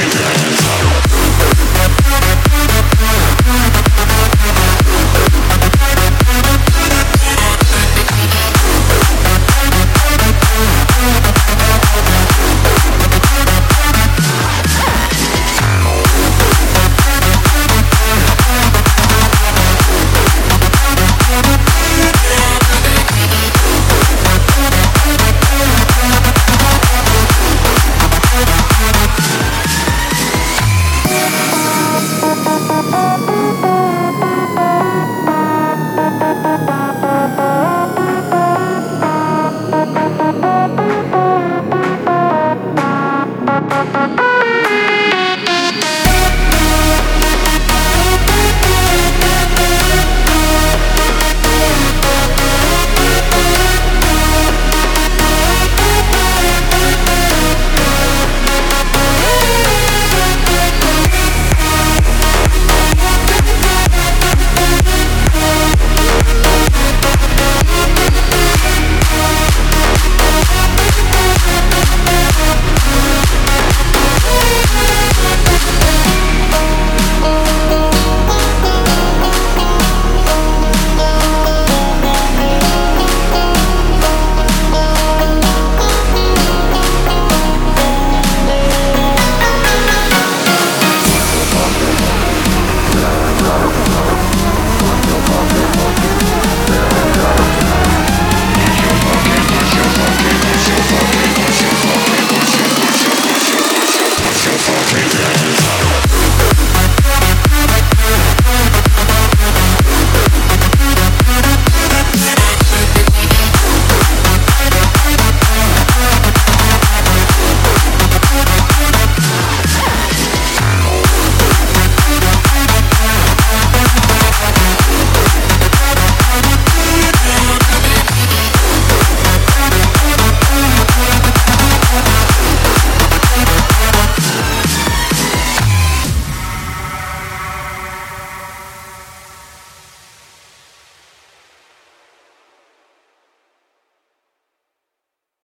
Everywhere.